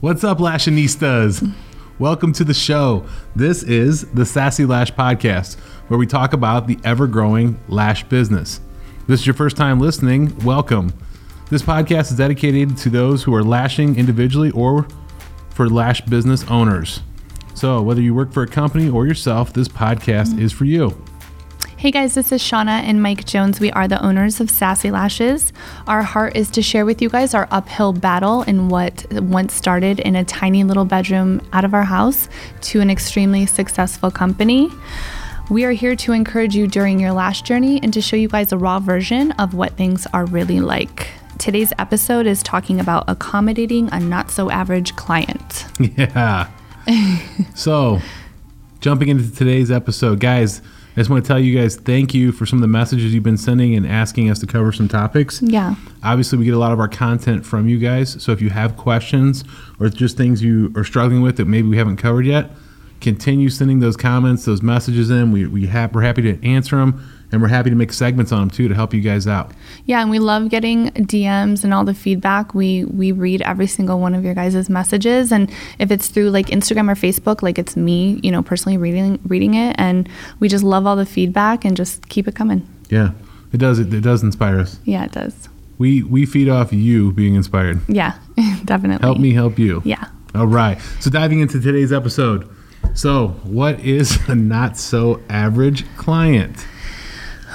What's up, Lashinistas? Welcome to the show. This is the Sassy Lash Podcast, where we talk about the ever growing lash business. If this is your first time listening, welcome. This podcast is dedicated to those who are lashing individually or for lash business owners. So, whether you work for a company or yourself, this podcast is for you. Hey guys, this is Shauna and Mike Jones. We are the owners of Sassy Lashes. Our heart is to share with you guys our uphill battle in what once started in a tiny little bedroom out of our house to an extremely successful company. We are here to encourage you during your lash journey and to show you guys a raw version of what things are really like. Today's episode is talking about accommodating a not so average client. Yeah. so, jumping into today's episode, guys, I just want to tell you guys thank you for some of the messages you've been sending and asking us to cover some topics. Yeah. Obviously, we get a lot of our content from you guys. So if you have questions or just things you are struggling with that maybe we haven't covered yet, continue sending those comments, those messages in. We, we ha- we're happy to answer them and we're happy to make segments on them too to help you guys out. Yeah, and we love getting DMs and all the feedback. We we read every single one of your guys' messages, and if it's through like Instagram or Facebook, like it's me, you know, personally reading reading it, and we just love all the feedback and just keep it coming. Yeah, it does. It, it does inspire us. Yeah, it does. We we feed off you being inspired. Yeah, definitely. Help me help you. Yeah. All right. So diving into today's episode. So, what is a not so average client?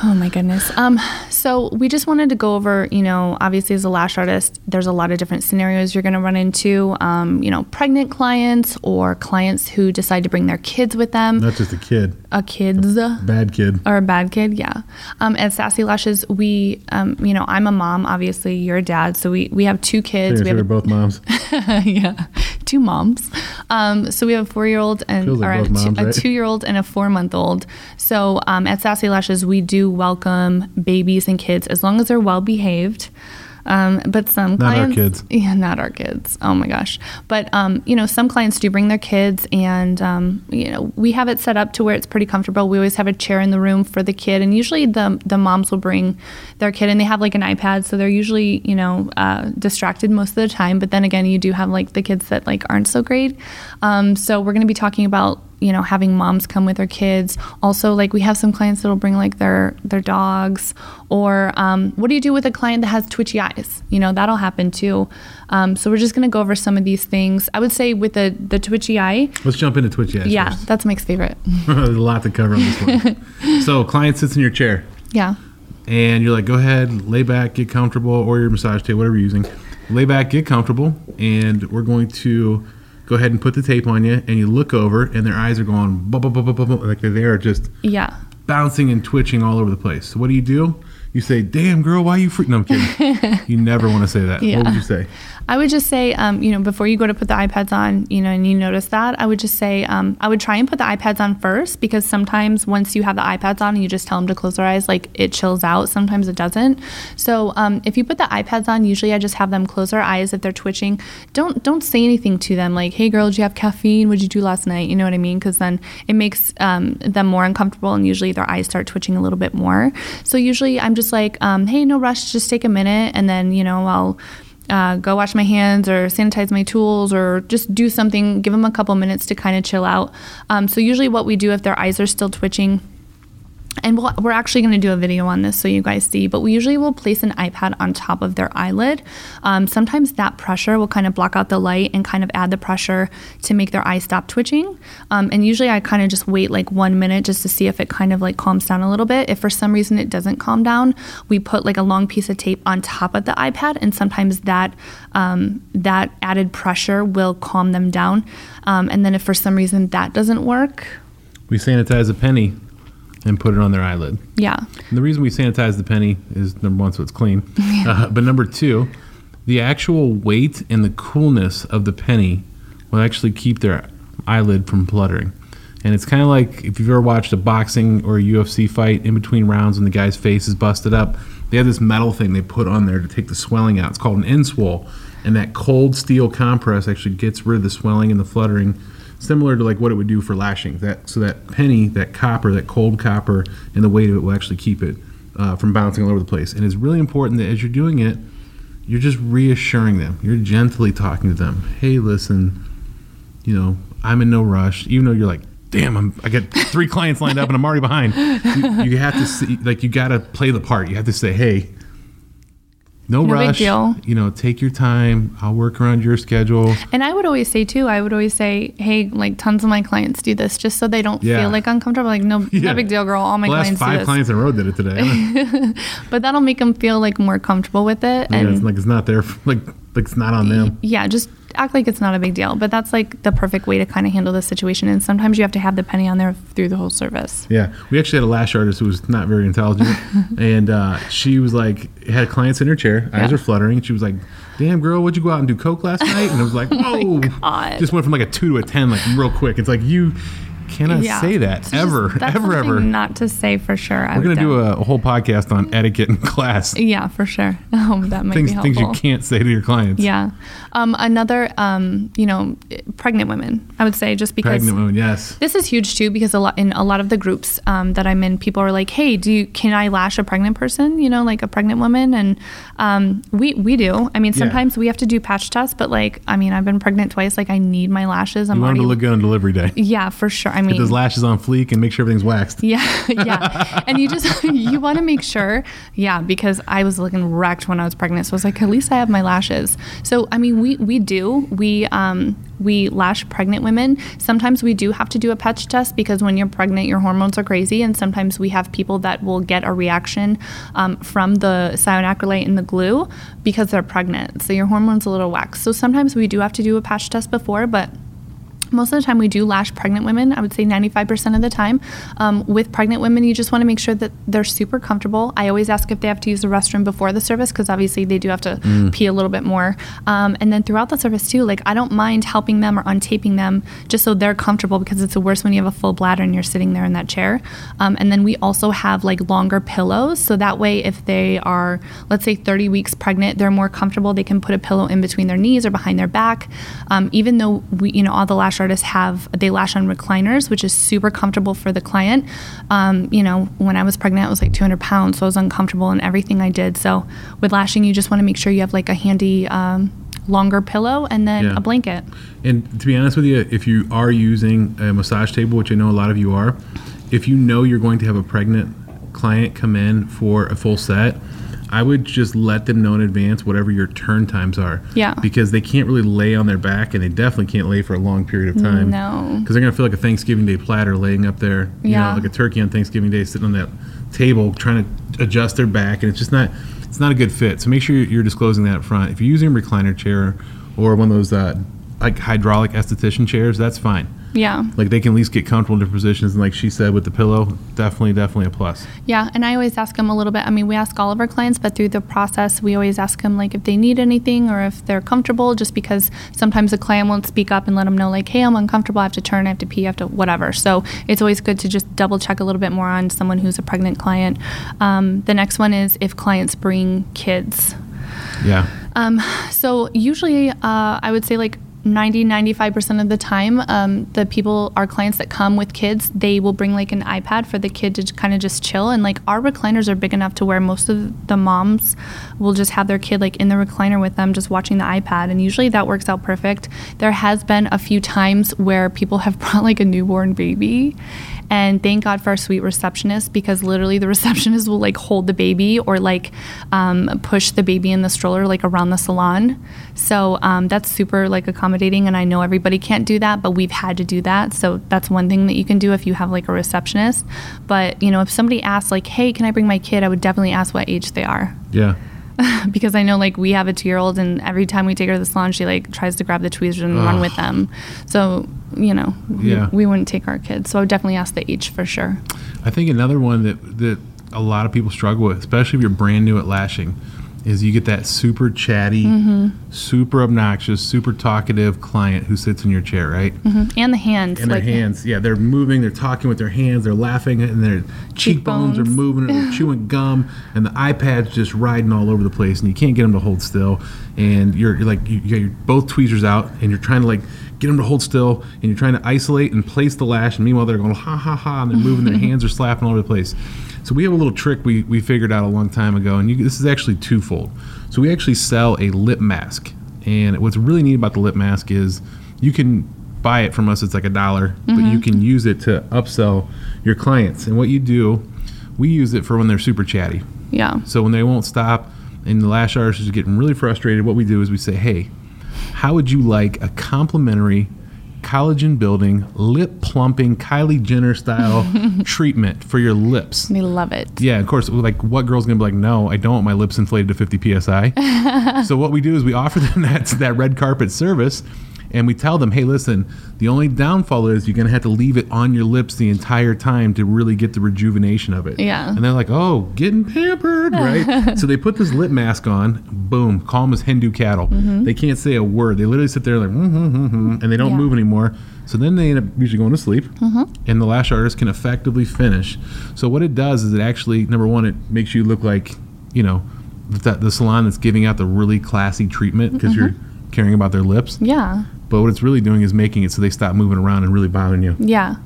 Oh my goodness. Um, so we just wanted to go over, you know, obviously as a lash artist, there's a lot of different scenarios you're going to run into. Um, you know, pregnant clients or clients who decide to bring their kids with them. Not just a kid, A kids A bad kid. or a bad kid, yeah. Um, at Sassy Lashes, we, um, you know, I'm a mom. Obviously, you're a dad, so we we have two kids. Seriously, we we're have both moms. yeah, two moms. Um, so we have a four year old and like or a, moms, two, right? a two year old and a four month old. So um, at Sassy Lashes, we do welcome babies and kids as long as they're well behaved. Um, but some Not our clients, kids. yeah, not our kids. Oh my gosh! But um, you know, some clients do bring their kids, and um, you know, we have it set up to where it's pretty comfortable. We always have a chair in the room for the kid, and usually the the moms will bring their kid, and they have like an iPad, so they're usually you know uh, distracted most of the time. But then again, you do have like the kids that like aren't so great. Um, so we're going to be talking about you know having moms come with their kids. Also like we have some clients that'll bring like their their dogs or um, what do you do with a client that has twitchy eyes? You know that'll happen too. Um, so we're just going to go over some of these things. I would say with the the twitchy eye. Let's jump into twitchy Yes, yeah first. that's mike's favorite. There's a lot to cover on this one. so, client sits in your chair, yeah. And you're like, "Go ahead, lay back, get comfortable," or your massage table whatever you're using. Lay back, get comfortable, and we're going to go ahead and put the tape on you. And you look over, and their eyes are going like they are just yeah bouncing and twitching all over the place. So, what do you do? You say, "Damn, girl, why you freaking?" No, I'm kidding. you never want to say that. What would you say? I would just say, um, you know, before you go to put the eye pads on, you know, and you notice that, I would just say, um, I would try and put the eye pads on first because sometimes once you have the eye pads on and you just tell them to close their eyes, like it chills out. Sometimes it doesn't. So um, if you put the iPads on, usually I just have them close their eyes if they're twitching. Don't don't say anything to them like, "Hey, girl, did you have caffeine? What'd you do last night?" You know what I mean? Because then it makes um, them more uncomfortable, and usually their eyes start twitching a little bit more. So usually I'm just like, um, "Hey, no rush. Just take a minute, and then you know I'll." uh, go wash my hands or sanitize my tools or just do something, give them a couple minutes to kind of chill out. Um, so, usually, what we do if their eyes are still twitching, and we'll, we're actually going to do a video on this so you guys see, but we usually will place an eye pad on top of their eyelid. Um, sometimes that pressure will kind of block out the light and kind of add the pressure to make their eye stop twitching. Um, and usually I kind of just wait like one minute just to see if it kind of like calms down a little bit. If for some reason it doesn't calm down, we put like a long piece of tape on top of the eye pad, and sometimes that um, that added pressure will calm them down. Um, and then if for some reason that doesn't work, We sanitize a penny and put it on their eyelid. yeah, And the reason we sanitize the penny is number one, so it's clean. Uh, but number two, the actual weight and the coolness of the penny will actually keep their eyelid from fluttering. And it's kind of like if you've ever watched a boxing or a UFC fight in between rounds when the guy's face is busted up, they have this metal thing they put on there to take the swelling out. It's called an Enswell. And that cold steel compress actually gets rid of the swelling and the fluttering similar to like what it would do for lashing. That so that penny, that copper, that cold copper, and the weight of it will actually keep it uh, from bouncing all over the place. And it's really important that as you're doing it, you're just reassuring them. You're gently talking to them. Hey, listen, you know, I'm in no rush. Even though you're like, damn, I'm, I got three clients lined up and I'm already behind. You, you have to see, like, you got to play the part. You have to say, hey, no, No big rush. deal. You know, take your time. I'll work around your schedule. And I would always say too, I would always say, hey, like tons of my clients do this just so they don't Yeah. feel like uncomfortable. Like, no, Yeah. no big deal, girl. All my clients do five this. clients in a row did it today. But that'll make them feel like more comfortable with it. yeah, And it's like it's not there. Like, like it's not on them. yeah, just act like it's not a big deal. But that's like the perfect way to kind of handle the situation. And sometimes you have to have the penny on there through the whole service. Yeah, we actually had a lash artist who was not very intelligent, and uh, she was like, had clients in her chair, eyes Yeah. were fluttering, and she was like, "Damn, girl, what'd you go out and do coke last night?" And I was like, "Whoa!" Oh. Just went from like a two to a ten, like real quick. It's like you cannot Yeah. say that So just- ever, ever, ever. Not to say for sure. We're gonna do a, whole podcast on etiquette in class. Yeah, for sure. Oh, that might things be helpful. things you can't say to your clients. Yeah. Um, another, um, you know, pregnant women, I would say, just because Pregnant women, yes. this is huge too, because a lot in a lot of the groups um, that I'm in, people are like, "Hey, do you can I lash a pregnant person? You know, like a pregnant woman?" And um, we we do. I mean, Yeah. sometimes we have to do patch tests, but like, I mean, I've been pregnant twice. Like, I need my lashes. I'm You already to look good on delivery day. yeah, for sure. I Get those lashes on fleek and make sure everything's waxed. yeah, yeah. And you just you want to make sure, yeah, because I was looking wrecked when I was pregnant. So I was like, at least I have my lashes. So I mean, we we do we um we lash pregnant women. Sometimes we do have to do a patch test because when you're pregnant, your hormones are crazy, and sometimes we have people that will get a reaction um, from the cyanoacrylate in the glue because they're pregnant. So your hormones a little whack. So sometimes we do have to do a patch test before, but most of the time we do lash pregnant women i would say 95% of the time. Um, with pregnant women you just want to make sure that they're super comfortable. I always ask if they have to use the restroom before the service because obviously they do have to pee a little bit more. Um, and then throughout the service too like i don't mind helping them or untaping them just so they're comfortable because it's the worst when you have a full bladder and you're sitting there in that chair. Um, and then we also have like longer pillows. So that way if they are let's say 30 weeks pregnant they're more comfortable. They can put a pillow in between their knees or behind their back. Um, even though we you know all the lash artists have they lash on recliners which is super comfortable for the client. Um, you know when i was pregnant i was like 200 pounds so i was uncomfortable in everything i did. So with lashing you just want to make sure you have like a handy um, longer pillow and then Yeah. a blanket. And to be honest with you, if you are using a massage table, which I know a lot of you are, if you know you're going to have a pregnant client come in for a full set, I would just let them know in advance whatever your turn times are. Yeah. Because they can't really lay on their back and they definitely can't lay for a long period of time. No. Because they're going to feel like a Thanksgiving Day platter laying up there, you Yeah. know, like a turkey on Thanksgiving Day sitting on that table trying to adjust their back and it's just not it's not a good fit. So make sure you're disclosing that up front. If you're using a recliner chair or one of those uh, like hydraulic esthetician chairs, that's fine. Yeah Like they can at least get comfortable in different positions and like she said with the pillow, definitely definitely a plus. Yeah, and I always ask them a little bit. I mean, we ask all of our clients, but through the process, we always ask them like if they need anything or if they're comfortable. Just because sometimes a client won't speak up and let them know like, hey, I'm uncomfortable. I have to turn. I have to pee. I have to whatever. So it's always good to just double check a little bit more on someone who's a pregnant client. Um, the next one is if clients bring kids. Yeah. Um, so usually, uh, I would say like 90, 95% of the time, um, the people, our clients that come with kids, they will bring like an iPad for the kid to kind of just chill. And like our recliners are big enough to where most of the moms will just have their kid like in the recliner with them, just watching the iPad. And usually that works out perfect. There has been a few times where people have brought like a newborn baby. And thank God for our sweet receptionist because literally the receptionist will like hold the baby or like um, push the baby in the stroller like around the salon. So um, that's super like accommodating. And I know everybody can't do that, but we've had to do that. So that's one thing that you can do if you have like a receptionist. But you know, if somebody asks like, "Hey, can I bring my kid?" I would definitely ask what age they are Yeah. because I know like we have a two year old and every time we take her to the salon, she like tries to grab the tweezers and run with them. So you know, we- Yeah. we, wouldn't take our kids. So I would definitely ask the age for sure. I think another one that that a lot of people struggle with, especially if you're brand new at lashing, is you get that super chatty, Mm-hmm. super obnoxious, super talkative client who sits in your chair, right? Mhm. And the hands, And their hands, yeah, they're moving, they're talking with their hands, they're laughing, and their cheekbones, are moving, and they're chewing gum, and the eye pad's just riding all over the place, and you can't get them to hold still. And you're, you're like, you, you got your both tweezers out, and you're trying to like get them to hold still, and you're trying to isolate and place the lash, and meanwhile they're going ha ha ha, and they're moving, their hands are slapping all over the place. So we have a little trick we, we figured out a long time ago, and you, this is actually twofold. So we actually sell a lip mask, and what's really neat about the lip mask is you can buy it from us. It's like a dollar, but you mm-hmm. can use it to upsell your clients. And what you do, we use it for when they're super chatty. Yeah. So when they won't stop and the lash artist is getting really frustrated, what we do is we say, hey, how would you like a complimentary collagen building, lip plumping, Kylie Jenner style treatment for your lips? We love it. Yeah, of course. Like, what girl's gonna be like? No, I don't want my lips inflated to 50 psi. so what we do is we offer them that that red carpet service, and we tell them, hey, listen, the only downfall is you're gonna have to leave it on your lips the entire time to really get the rejuvenation of it. Yeah. And they're like, oh, getting pampered, right? so they put this lip mask on, boom, calm as Hindu cattle. They can't say a word. They literally sit there like, mm-hmm, mm-hmm, and they don't Yeah. move anymore. So then they end up usually going to sleep, and the lash artist can effectively finish. So what it does is it actually, number one, it makes you look like, you know, the, the salon that's giving out the really classy treatment because you're caring about their lips. Yeah. But what it's really doing is making it so they stop moving around and really bothering you. Yeah.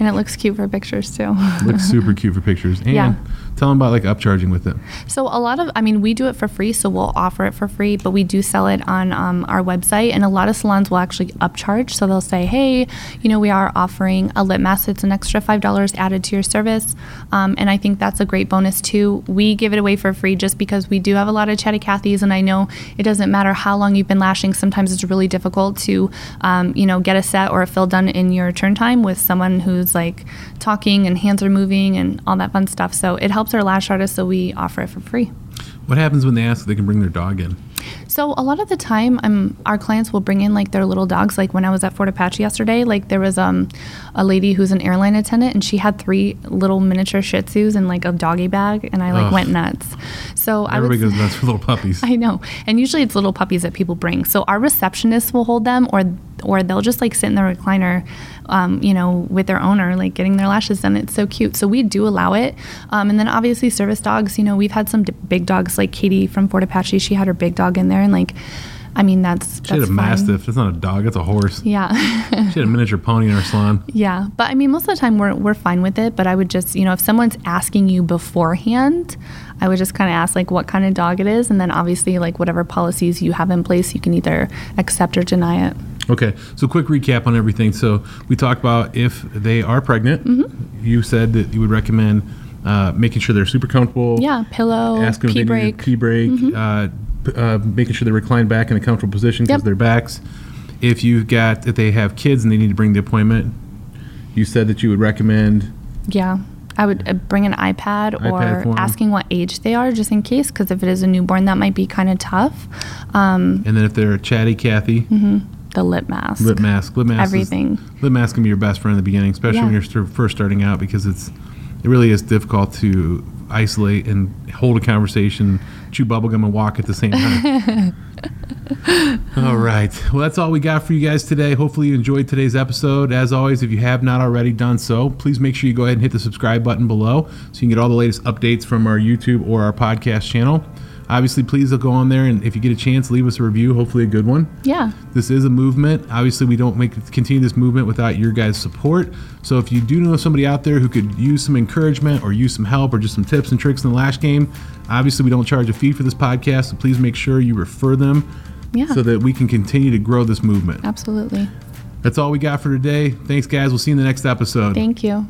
And it looks cute for pictures too. Looks super cute for pictures. And Yeah. Tell them about like upcharging with it. So a lot of, I mean, we do it for free, so we'll offer it for free, but we do sell it on um, our website, and a lot of salons will actually upcharge. So they'll say, hey, you know, we are offering a lip mask. It's an extra five dollars added to your service, um, and I think that's a great bonus too. We give it away for free just because we do have a lot of chatty Cathys, and I know it doesn't matter how long you've been lashing. Sometimes it's really difficult to, um, you know, get a set or a fill done in your turn time with someone who's like talking and hands are moving and all that fun stuff. So it helps our lash artists, so we offer it for free. What happens when they ask if they can bring their dog in? So a lot of the time, um, our clients will bring in like their little dogs. Like when I was at Fort Apache yesterday, like there was um, a lady who's an airline attendant, and she had three little miniature Shih Tzus in like a doggy bag, and I like Ugh. went nuts. So I Everybody would. goes nuts for little puppies. I know, and usually it's little puppies that people bring. So our receptionists will hold them, or or they'll just like sit in the recliner, um, you know, with their owner, like getting their lashes done. It's so cute. So we do allow it, um, and then obviously service dogs. You know, we've had some d- big dogs like Katie from Fort Apache. She had her big dog in there, and like, I mean, that's She had a fine. mastiff. It's not a dog. It's a horse. Yeah. She had a miniature pony in her salon. Yeah, but I mean, most of the time we're we're fine with it. But I would just, you know, if someone's asking you beforehand, I would just kind of ask like what kind of dog it is, and then obviously like whatever policies you have in place, you can either accept or deny it. Okay, so quick recap on everything. So we talked about if they are pregnant. Mm-hmm. You said that you would recommend uh, making sure they're super comfortable. Yeah, pillow, Ask them if pee they need a break. pee break. Uh, p- uh, making sure they recline back in a comfortable position because Yep. their backs. If you've got if they have kids and they need to bring the appointment, you said that you would recommend. Yeah. I would uh, bring an iPad, iPad or asking what age they are, just in case, because if it is a newborn, that might be kind of tough. Um, And then if they're a chatty Kathy, the lip mask, lip mask. Lip mask. is- everything. lip mask can be your best friend in the beginning, especially when you're st- first starting out, because it's it really is difficult to isolate and hold a conversation, chew bubblegum, and walk at the same time. all right. Well, that's all we got for you guys today. Hopefully, you enjoyed today's episode. As always, if you have not already done so, please make sure you go ahead and hit the subscribe button below so you can get all the latest updates from our YouTube or our podcast channel. Obviously, please go on there and if you get a chance, leave us a review, hopefully a good one. Yeah. This is a movement. Obviously, we don't make continue this movement without your guys' support. So if you do know somebody out there who could use some encouragement or use some help or just some tips and tricks in the lash game, obviously we don't charge a fee for this podcast. So please make sure you refer them Yeah. so that we can continue to grow this movement. Absolutely. That's all we got for today. Thanks, guys. We'll see you in the next episode. Thank you.